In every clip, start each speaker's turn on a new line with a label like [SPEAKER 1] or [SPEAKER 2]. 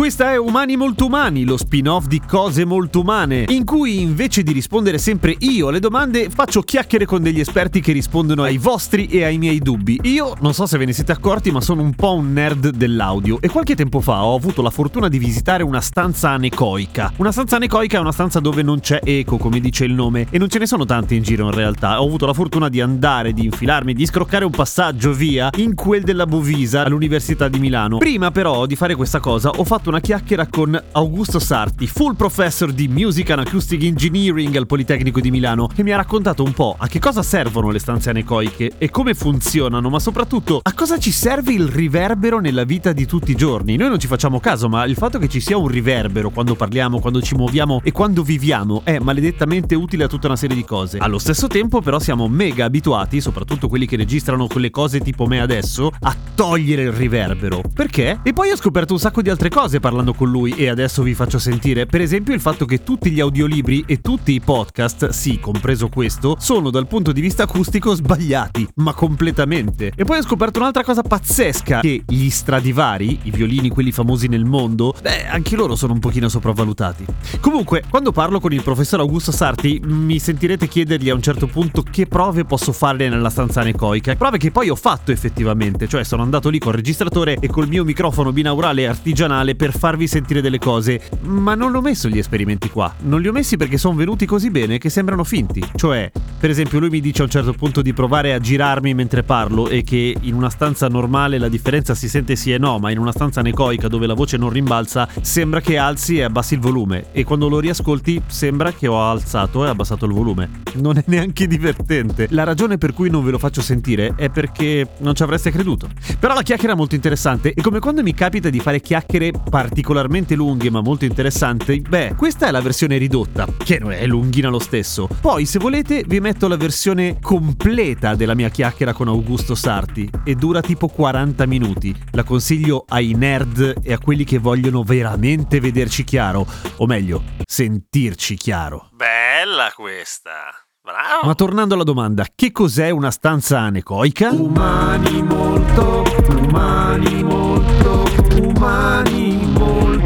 [SPEAKER 1] Questa è Umani Molto Umani, lo spin-off di Cose Molto Umane, in cui invece di rispondere sempre io alle domande, faccio chiacchiere con degli esperti che rispondono ai vostri e ai miei dubbi. Io non so se ve ne siete accorti, ma sono un po' un nerd dell'audio e qualche tempo fa ho avuto la fortuna di visitare una stanza anecoica. Una stanza anecoica è una stanza dove non c'è eco, come dice il nome, e non ce ne sono tanti in giro in realtà. Ho avuto la fortuna di andare, di infilarmi, di scroccare un passaggio via in quel della Bovisa all'Università di Milano. Prima però di fare questa cosa ho fatto una chiacchiera con Augusto Sarti, full professor di Music and Acoustic Engineering al Politecnico di Milano, che mi ha raccontato un po' a che cosa servono le stanze anecoiche e come funzionano, ma soprattutto a cosa ci serve il riverbero nella vita di tutti i giorni. Noi non ci facciamo caso, ma il fatto che ci sia un riverbero quando parliamo, quando ci muoviamo e quando viviamo è maledettamente utile a tutta una serie di cose. Allo stesso tempo però siamo mega abituati, soprattutto quelli che registrano quelle cose tipo me adesso, a togliere il riverbero. Perché? E poi ho scoperto un sacco di altre cose parlando con lui e adesso vi faccio sentire. Per esempio il fatto che tutti gli audiolibri e tutti i podcast, sì, compreso questo, sono dal punto di vista acustico sbagliati, ma completamente. E poi ho scoperto un'altra cosa pazzesca, che gli Stradivari, i violini quelli famosi nel mondo, beh, anche loro sono un pochino sopravvalutati. Comunque, quando parlo con il professor Augusto Sarti, mi sentirete chiedergli a un certo punto che prove posso fare nella stanza anecoica. Prove che poi ho fatto effettivamente, cioè sono andato lì col registratore e col mio microfono binaurale artigianale per farvi sentire delle cose, ma non ho messo gli esperimenti qua. Non li ho messi perché sono venuti così bene che sembrano finti. Cioè, per esempio, lui mi dice a un certo punto di provare a girarmi mentre parlo e che in una stanza normale la differenza si sente sì e no, ma in una stanza anecoica dove la voce non rimbalza sembra che alzi e abbassi il volume e quando lo riascolti sembra che ho alzato e abbassato il volume. Non è neanche divertente. La ragione per cui non ve lo faccio sentire è perché non ci avreste creduto. Però la chiacchiera è molto interessante e come quando mi capita di fare chiacchiere particolarmente lunghe ma molto interessanti, beh, questa è la versione ridotta, che non è lunghina lo stesso. Poi, se volete, vi metto la versione completa della mia chiacchiera con Augusto Sarti e dura tipo 40 minuti. La consiglio ai nerd e a quelli che vogliono veramente vederci chiaro, o meglio, sentirci chiaro.
[SPEAKER 2] Bella questa. Bravo.
[SPEAKER 1] Ma tornando alla domanda, che cos'è una stanza anecoica?
[SPEAKER 3] Umani molto, umani molto, umani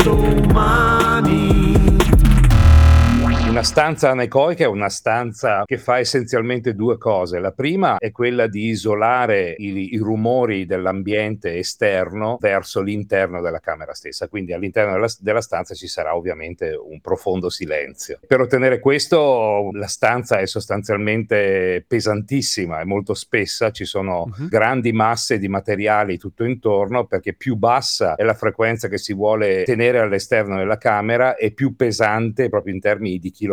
[SPEAKER 3] molto umani.
[SPEAKER 4] Stanza anecoica è una stanza che fa essenzialmente due cose. La prima è quella di isolare i, i, rumori dell'ambiente esterno verso l'interno della camera stessa, quindi all'interno della, della, stanza ci sarà ovviamente un profondo silenzio. Per ottenere questo la stanza è sostanzialmente pesantissima, è molto spessa, ci sono uh-huh. grandi masse di materiali tutto intorno perché più bassa è la frequenza che si vuole tenere all'esterno della camera e più pesante proprio in termini di chilogrammi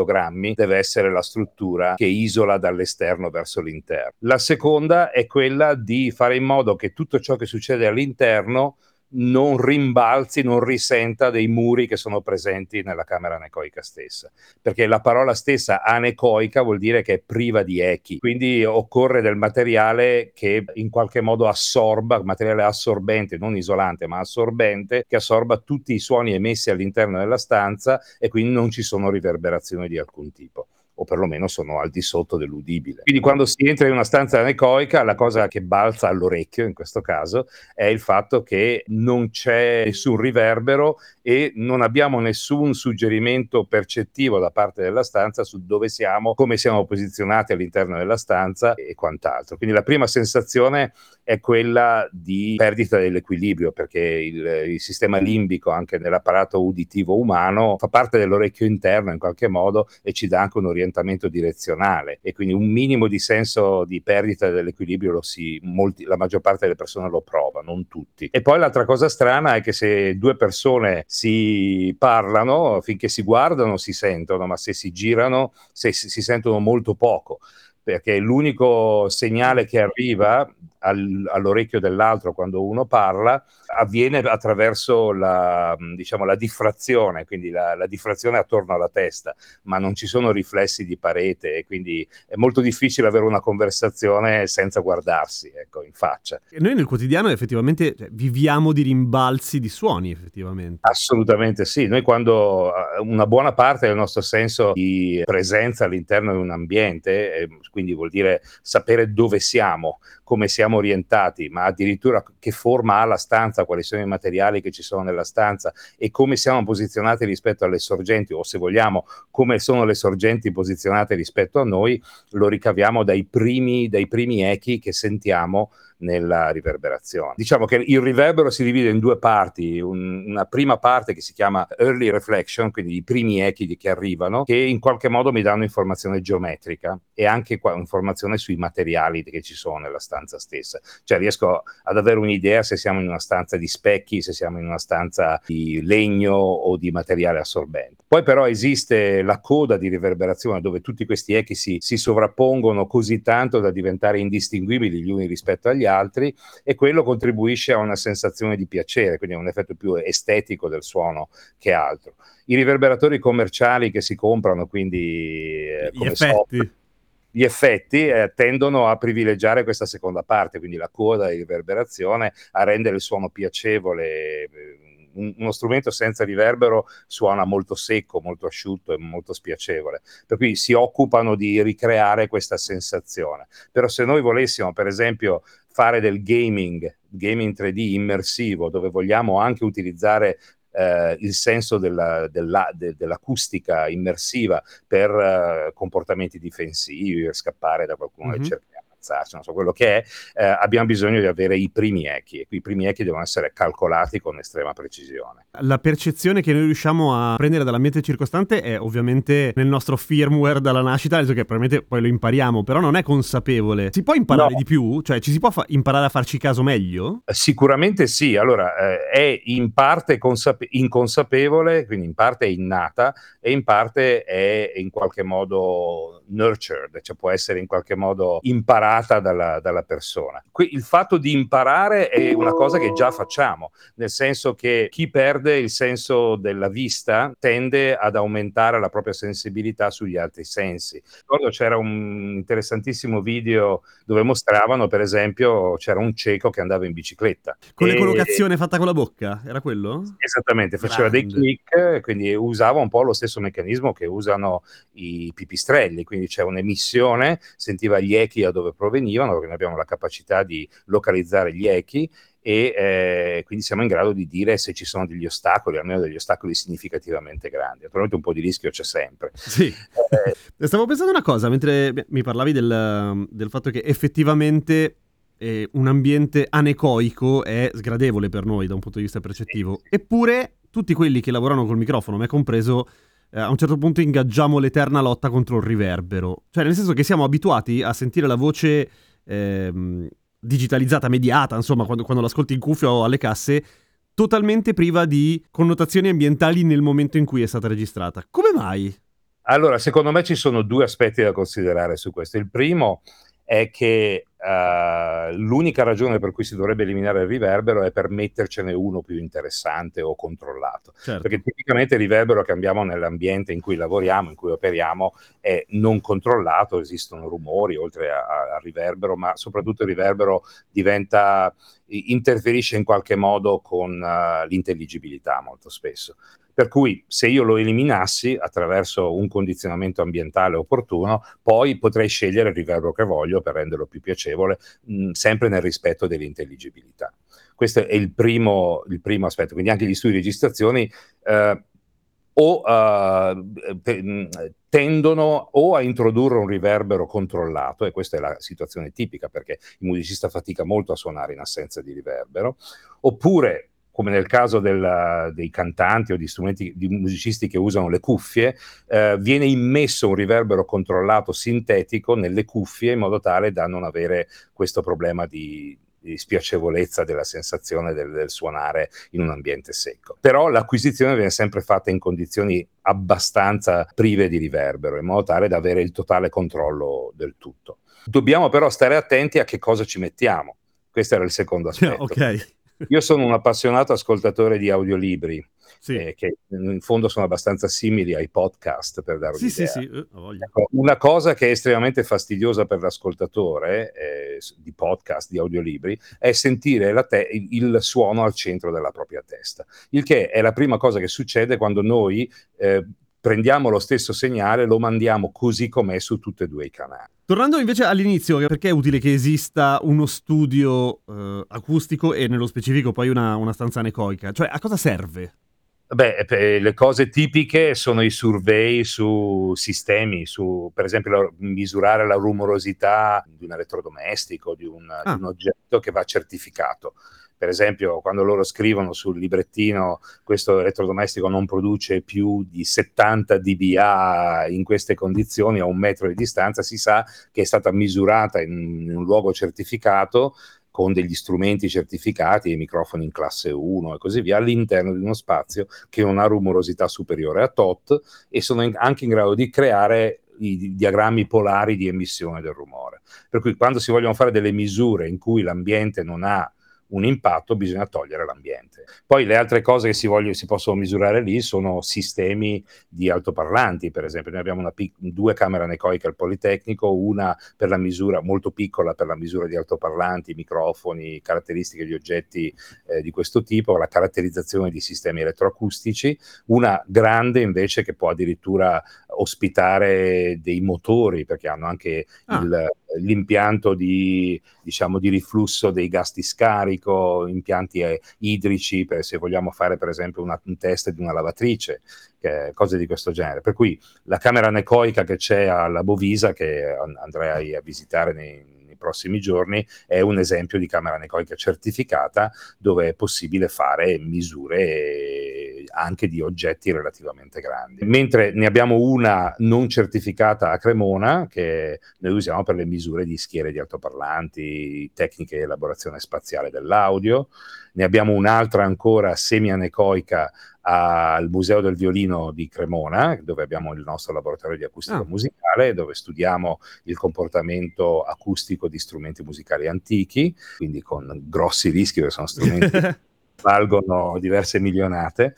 [SPEAKER 4] deve essere la struttura che isola dall'esterno verso l'interno. La seconda è quella di fare in modo che tutto ciò che succede all'interno non rimbalzi, non risenta dei muri che sono presenti nella camera anecoica stessa, perché la parola stessa anecoica vuol dire che è priva di echi, quindi occorre del materiale che in qualche modo assorba, materiale assorbente, non isolante, ma assorbente, che assorba tutti i suoni emessi all'interno della stanza e quindi non ci sono riverberazioni di alcun tipo o perlomeno sono al di sotto dell'udibile. Quindi quando si entra in una stanza anecoica, la cosa che balza all'orecchio in questo caso è il fatto che non c'è nessun riverbero e non abbiamo nessun suggerimento percettivo da parte della stanza su dove siamo, come siamo posizionati all'interno della stanza e quant'altro. Quindi la prima sensazione è quella di perdita dell'equilibrio perché il, il sistema limbico anche nell'apparato uditivo umano fa parte dell'orecchio interno in qualche modo e ci dà anche un orientamento direzionale e quindi un minimo di senso di perdita dell'equilibrio si, molti, la maggior parte delle persone lo prova, non tutti. E poi l'altra cosa strana è che se due persone si parlano, finché si guardano si sentono, ma se si girano se si sentono molto poco perché l'unico segnale che arriva al, all'orecchio dell'altro quando uno parla avviene attraverso la, diciamo, la diffrazione, quindi la, la, diffrazione attorno alla testa, ma non ci sono riflessi di parete e quindi è molto difficile avere una conversazione senza guardarsi ecco, in faccia.
[SPEAKER 1] E noi nel quotidiano effettivamente cioè, viviamo di rimbalzi di suoni, effettivamente.
[SPEAKER 4] Assolutamente sì, noi quando eh, una buona parte del nostro senso di presenza all'interno di un ambiente, eh, quindi vuol dire sapere dove siamo, come siamo orientati, ma addirittura che forma ha la stanza, quali sono i materiali che ci sono nella stanza e come siamo posizionati rispetto alle sorgenti o se vogliamo come sono le sorgenti posizionate rispetto a noi, lo ricaviamo dai primi, dai primi echi che sentiamo nella riverberazione. Diciamo che il riverbero si divide in due parti, un, una prima parte che si chiama early reflection, quindi i primi echi che arrivano, che in qualche modo mi danno informazione geometrica e anche qua, informazione sui materiali che ci sono nella stanza stessa. Cioè riesco ad avere un'idea se siamo in una stanza di specchi, se siamo in una stanza di legno o di materiale assorbente. Poi però esiste la coda di riverberazione dove tutti questi echi si, si sovrappongono così tanto da diventare indistinguibili gli uni rispetto agli altri e quello contribuisce a una sensazione di piacere, quindi a un effetto più estetico del suono che altro. I riverberatori commerciali che si comprano, quindi
[SPEAKER 1] eh, come effetti.
[SPEAKER 4] gli effetti eh, tendono a privilegiare questa seconda parte, quindi la coda di riverberazione, a rendere il suono piacevole. Un, uno strumento senza riverbero suona molto secco, molto asciutto e molto spiacevole, per cui si occupano di ricreare questa sensazione. Però se noi volessimo, per esempio, fare del gaming, gaming 3D immersivo, dove vogliamo anche utilizzare eh, il senso della, della, de, dell'acustica immersiva per eh, comportamenti difensivi, per scappare da qualcuno mm-hmm. che cerca ammazzarci, non so quello che è, eh, abbiamo bisogno di avere i primi echi e i primi echi devono essere calcolati con estrema precisione.
[SPEAKER 1] La percezione che noi riusciamo a prendere dall'ambiente circostante è ovviamente nel nostro firmware dalla nascita, nel senso che probabilmente poi lo impariamo, però non è consapevole. Si può imparare no. di più? Cioè ci si può fa- imparare a farci caso meglio?
[SPEAKER 4] Sicuramente sì, allora eh, è in parte consape- inconsapevole, quindi in parte è innata e in parte è in qualche modo nurtured, cioè può essere in qualche modo imparata imparata dalla, dalla persona. Qui, il fatto di imparare è una cosa che già facciamo, nel senso che chi perde il senso della vista tende ad aumentare la propria sensibilità sugli altri sensi. Ricordo c'era un interessantissimo video dove mostravano, per esempio, c'era un cieco che andava in bicicletta.
[SPEAKER 1] Con e... l'ecolocazione fatta con la bocca, era quello?
[SPEAKER 4] Esattamente, faceva Grande. dei click, quindi usava un po' lo stesso meccanismo che usano i pipistrelli, quindi c'è un'emissione, sentiva gli echi a dove provenivano, perché noi abbiamo la capacità di localizzare gli echi e eh, quindi siamo in grado di dire se ci sono degli ostacoli, almeno degli ostacoli significativamente grandi. Naturalmente un po' di rischio c'è sempre.
[SPEAKER 1] Sì. Eh, Stavo pensando una cosa, mentre mi parlavi del, del fatto che effettivamente eh, un ambiente anecoico è sgradevole per noi da un punto di vista percettivo, sì, sì. eppure tutti quelli che lavorano col microfono, me compreso, eh, a un certo punto ingaggiamo l'eterna lotta contro il riverbero. Cioè, nel senso che siamo abituati a sentire la voce ehm, digitalizzata, mediata, insomma, quando, quando l'ascolti in cuffia o alle casse, totalmente priva di connotazioni ambientali nel momento in cui è stata registrata. Come mai?
[SPEAKER 4] Allora, secondo me ci sono due aspetti da considerare su questo. Il primo è che uh, l'unica ragione per cui si dovrebbe eliminare il riverbero è per mettercene uno più interessante o controllato. Certo. Perché tipicamente il riverbero che abbiamo nell'ambiente in cui lavoriamo, in cui operiamo, è non controllato, esistono rumori oltre al riverbero, ma soprattutto il riverbero diventa interferisce in qualche modo con uh, l'intelligibilità molto spesso. Per cui se io lo eliminassi attraverso un condizionamento ambientale opportuno, poi potrei scegliere il riverbero che voglio per renderlo più piacevole, mh, sempre nel rispetto dell'intelligibilità. Questo è il primo, il primo aspetto, quindi anche gli studi di registrazioni eh, o uh, tendono o a introdurre un riverbero controllato, e questa è la situazione tipica perché il musicista fatica molto a suonare in assenza di riverbero, oppure come nel caso del, dei cantanti o di strumenti di musicisti che usano le cuffie, eh, viene immesso un riverbero controllato sintetico nelle cuffie in modo tale da non avere questo problema di, di spiacevolezza della sensazione del, del, suonare in un ambiente secco. Però l'acquisizione viene sempre fatta in condizioni abbastanza prive di riverbero, in modo tale da avere il totale controllo del tutto. Dobbiamo però stare attenti a che cosa ci mettiamo. Questo era il secondo aspetto.
[SPEAKER 1] ok.
[SPEAKER 4] Io sono un appassionato ascoltatore di audiolibri, sì. eh, che in fondo sono abbastanza simili ai podcast, per darvi
[SPEAKER 1] sì,
[SPEAKER 4] un'idea.
[SPEAKER 1] Sì, sì, uh,
[SPEAKER 4] ecco, una cosa che è estremamente fastidiosa per l'ascoltatore eh, di podcast, di audiolibri, è sentire te- il suono al centro della propria testa, il che è la prima cosa che succede quando noi eh, prendiamo lo stesso segnale, lo mandiamo così com'è su tutti e due i canali.
[SPEAKER 1] Tornando invece all'inizio, perché è utile che esista uno studio eh, acustico e nello specifico poi una, una stanza anecoica? Cioè, a cosa serve?
[SPEAKER 4] Beh, le cose tipiche sono i survey su sistemi, su per esempio la, misurare la rumorosità di un elettrodomestico, di un, ah. di un oggetto che va certificato per esempio quando loro scrivono sul librettino questo elettrodomestico non produce più di 70 dBA in queste condizioni a un metro di distanza, si sa che è stata misurata in, un luogo certificato con degli strumenti certificati, i microfoni in classe 1 e così via, all'interno di uno spazio che non ha rumorosità superiore a tot e sono in, anche in grado di creare i diagrammi polari di emissione del rumore. Per cui quando si vogliono fare delle misure in cui l'ambiente non ha un impatto, bisogna togliere l'ambiente. Poi le altre cose che si, voglio, si possono misurare lì sono sistemi di altoparlanti, per esempio. Noi abbiamo pic- due camere anecoiche al Politecnico, una per la misura molto piccola per la misura di altoparlanti, microfoni, caratteristiche di oggetti eh, di questo tipo, la caratterizzazione di sistemi elettroacustici, una grande invece che può addirittura ospitare dei motori perché hanno anche ah. il, l'impianto di, diciamo, di riflusso dei gas di scarico, impianti eh, idrici, per, se vogliamo fare per esempio una, un test di una lavatrice, che, cose di questo genere. Per cui la camera anecoica che c'è alla Bovisa, che andrei a visitare nei, prossimi giorni, è un esempio di camera anecoica certificata dove è possibile fare misure anche di oggetti relativamente grandi. Mentre ne abbiamo una non certificata a Cremona che noi usiamo per le misure di schiere di altoparlanti, tecniche di elaborazione spaziale dell'audio. Ne abbiamo un'altra ancora semi-anecoica al Museo del Violino di Cremona, dove abbiamo il nostro laboratorio di acustica ah. musicale, dove studiamo il comportamento acustico di strumenti musicali antichi, quindi con grossi rischi, perché sono strumenti valgono diverse milionate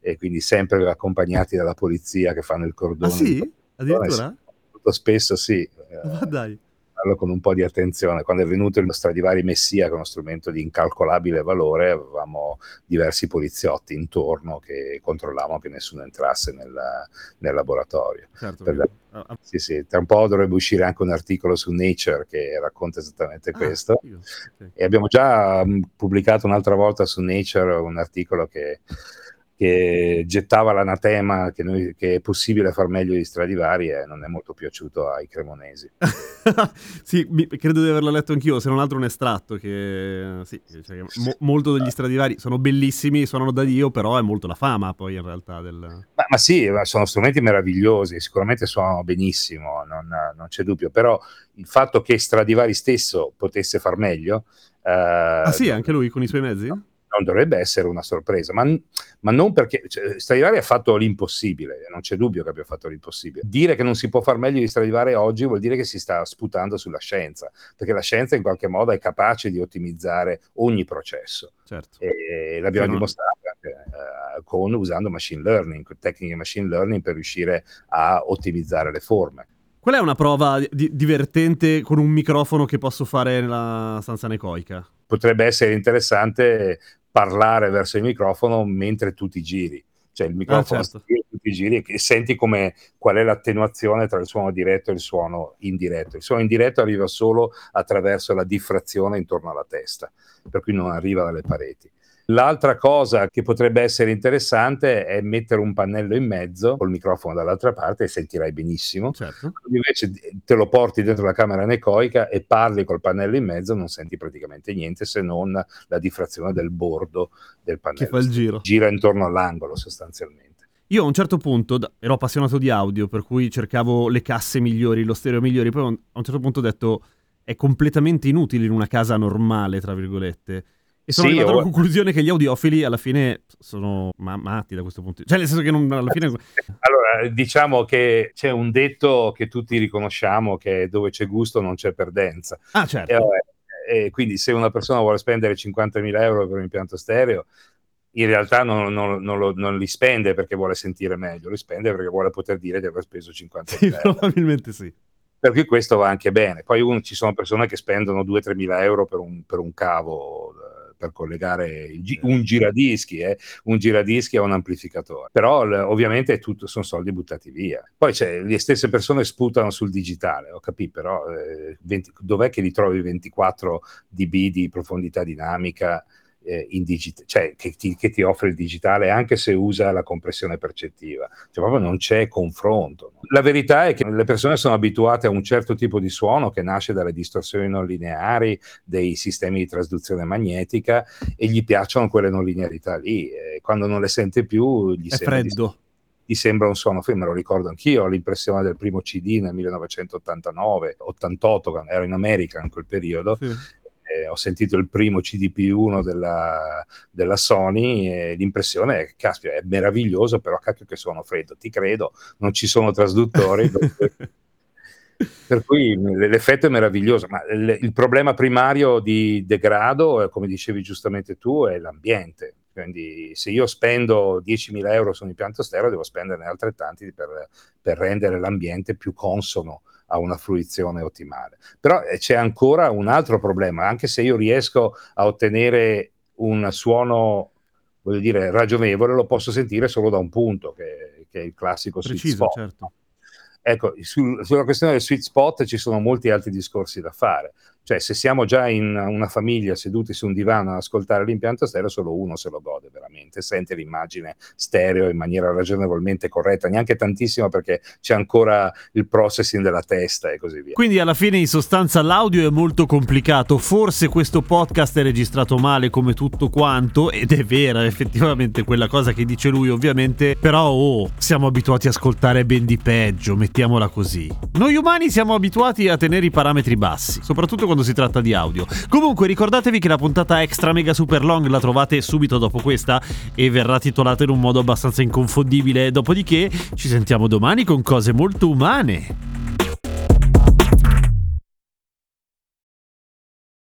[SPEAKER 4] e quindi sempre accompagnati dalla polizia che fanno il cordone.
[SPEAKER 1] Ah sì? Addirittura?
[SPEAKER 4] Molto spesso sì.
[SPEAKER 1] Ma dai
[SPEAKER 4] con un po' di attenzione. Quando è venuto il Stradivari Messia, che è uno strumento di incalcolabile valore, avevamo diversi poliziotti intorno che controllavano che nessuno entrasse nel, nel laboratorio.
[SPEAKER 1] Certo,
[SPEAKER 4] per, ah, ah. sì, sì, tra un po' dovrebbe uscire anche un articolo su Nature che racconta esattamente ah, questo. Okay. E abbiamo già pubblicato un'altra volta su Nature un articolo che che gettava l'anatema che, noi, che, è possibile far meglio di Stradivari e non è molto piaciuto ai cremonesi.
[SPEAKER 1] sì, mi, credo di averlo letto anch'io, se non altro un estratto che sì, cioè, mo, molto degli Stradivari sono bellissimi, suonano da Dio, però è molto la fama poi in realtà del...
[SPEAKER 4] Ma, ma sì, sono strumenti meravigliosi, sicuramente suonano benissimo, non, non, c'è dubbio, però il fatto che Stradivari stesso potesse far meglio...
[SPEAKER 1] Eh, ah sì, anche lui con i suoi mezzi?
[SPEAKER 4] No non dovrebbe essere una sorpresa, ma, ma non perché cioè, Stradivari ha fatto l'impossibile, non c'è dubbio che abbia fatto l'impossibile. Dire che non si può far meglio di Stradivari oggi vuol dire che si sta sputando sulla scienza, perché la scienza in qualche modo è capace di ottimizzare ogni processo.
[SPEAKER 1] Certo.
[SPEAKER 4] E l'abbiamo dimostrato anche, eh, con, usando machine learning, tecniche machine learning per riuscire a ottimizzare le forme.
[SPEAKER 1] Qual è una prova di- divertente con un microfono che posso fare nella stanza necoica?
[SPEAKER 4] Potrebbe essere interessante parlare verso il microfono mentre tu ti giri. Cioè il ah, microfono ah, certo. tu ti giri e senti come, qual è l'attenuazione tra il suono diretto e il suono indiretto. Il suono indiretto arriva solo attraverso la diffrazione intorno alla testa, per cui non arriva dalle pareti. L'altra cosa che potrebbe essere interessante è mettere un pannello in mezzo col microfono dall'altra parte e sentirai benissimo.
[SPEAKER 1] Certo.
[SPEAKER 4] Invece te lo porti dentro la camera anecoica e parli col pannello in mezzo, non senti praticamente niente se non la diffrazione del bordo del pannello.
[SPEAKER 1] Che fa il giro.
[SPEAKER 4] Gira intorno all'angolo sostanzialmente.
[SPEAKER 1] Io a un certo punto ero appassionato di audio, per cui cercavo le casse migliori, lo stereo migliori, poi a un certo punto ho detto è completamente inutile in una casa normale, tra virgolette. E sono
[SPEAKER 4] Sì,
[SPEAKER 1] arrivato alla conclusione che gli audiofili alla fine sono ma- matti da questo punto di vista. Cioè, nel senso che non, alla fine...
[SPEAKER 4] Allora, diciamo che c'è un detto che tutti riconosciamo che dove c'è gusto non c'è perdenza.
[SPEAKER 1] Ah,
[SPEAKER 4] E,
[SPEAKER 1] certo.
[SPEAKER 4] vabbè, e quindi se una persona vuole spendere 50.000 euro per un impianto stereo, in realtà non, non- non lo- non li spende perché vuole sentire meglio, li spende perché vuole poter dire di aver speso 50.000
[SPEAKER 1] Sì,
[SPEAKER 4] euro.
[SPEAKER 1] probabilmente sì.
[SPEAKER 4] Per cui questo va anche bene. Poi uno- ci sono persone che spendono 2-3 mila euro per un, per un cavo eh, per collegare gi- un giradischi, eh, un giradischi a un amplificatore. Però l- ovviamente è tutto, sono soldi buttati via. Poi c'è, le stesse persone sputano sul digitale, ho capito, però eh, 20 dov'è che li trovi 24 dB di profondità dinamica? Eh, in digit- cioè che ti, che ti offre il digitale anche se usa la compressione percettiva, cioè proprio non c'è confronto. no? La verità è che le persone sono abituate a un certo tipo di suono che nasce dalle distorsioni non lineari dei sistemi di trasduzione magnetica e gli piacciono quelle non linearità lì. E quando non le sente più gli
[SPEAKER 1] È
[SPEAKER 4] sembra di-
[SPEAKER 1] freddo.
[SPEAKER 4] gli sembra un suono film, me lo ricordo anch'io, ho l'impressione del primo CD nel 1989-88, quando ero in America in quel periodo,
[SPEAKER 1] Sì.
[SPEAKER 4] Eh, ho sentito il primo CDP1 della, della Sony e l'impressione è che, caspita, è meraviglioso, però cacchio che suono freddo, ti credo, non ci sono trasduttori. per cui l'effetto è meraviglioso, ma il, il problema primario di degrado, eh, come dicevi giustamente tu, è l'ambiente. Quindi se io spendo 10.000 euro su un impianto stereo, devo spenderne altrettanti per, per rendere l'ambiente più consono a una fruizione ottimale. Però eh, c'è ancora un altro problema, anche se io riesco a ottenere un suono, voglio dire, ragionevole, lo posso sentire solo da un punto, che, che è il classico sweet
[SPEAKER 1] Preciso,
[SPEAKER 4] spot.
[SPEAKER 1] certo.
[SPEAKER 4] Ecco, sul- sulla questione del sweet spot ci sono molti altri discorsi da fare. Cioè, se siamo già in una famiglia seduti su un divano ad ascoltare l'impianto stereo, solo uno se lo gode veramente, sente l'immagine stereo in maniera ragionevolmente corretta, neanche tantissimo perché c'è ancora il processing della testa e così via.
[SPEAKER 1] Quindi alla fine in sostanza l'audio è molto complicato, forse questo podcast è registrato male come tutto quanto ed è vera effettivamente quella cosa che dice lui ovviamente, però oh, siamo abituati a ascoltare ben di peggio, mettiamola così. Noi umani siamo abituati a tenere i parametri bassi, soprattutto quando si tratta di audio. Comunque ricordatevi che la puntata extra mega super long la trovate subito dopo questa e verrà titolata in un modo abbastanza inconfondibile, dopodiché ci sentiamo domani con cose molto umane.